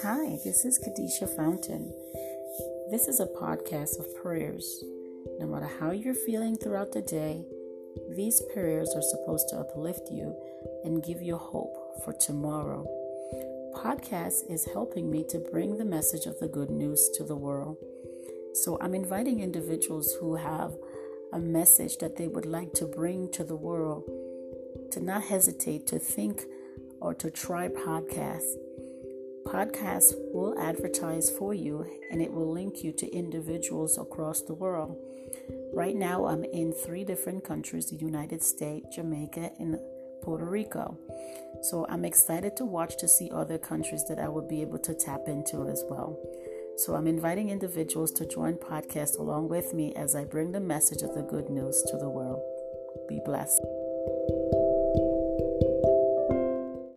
Hi, this is Kadisha Fountain. This is a podcast of prayers. No matter how you're feeling throughout the day, these prayers are supposed to uplift you and give you hope for tomorrow. Podcast is helping me to bring the message of the good news to the world. So I'm inviting individuals who have a message that they would like to bring to the world to not hesitate to think or to try podcasts. Podcasts will advertise for you and it will link you to individuals across the world. Right now, I'm in three different countries the United States, Jamaica, and Puerto Rico. So I'm excited to watch to see other countries that I will be able to tap into as well. So I'm inviting individuals to join podcast along with me as I bring the message of the good news to the world. Be blessed.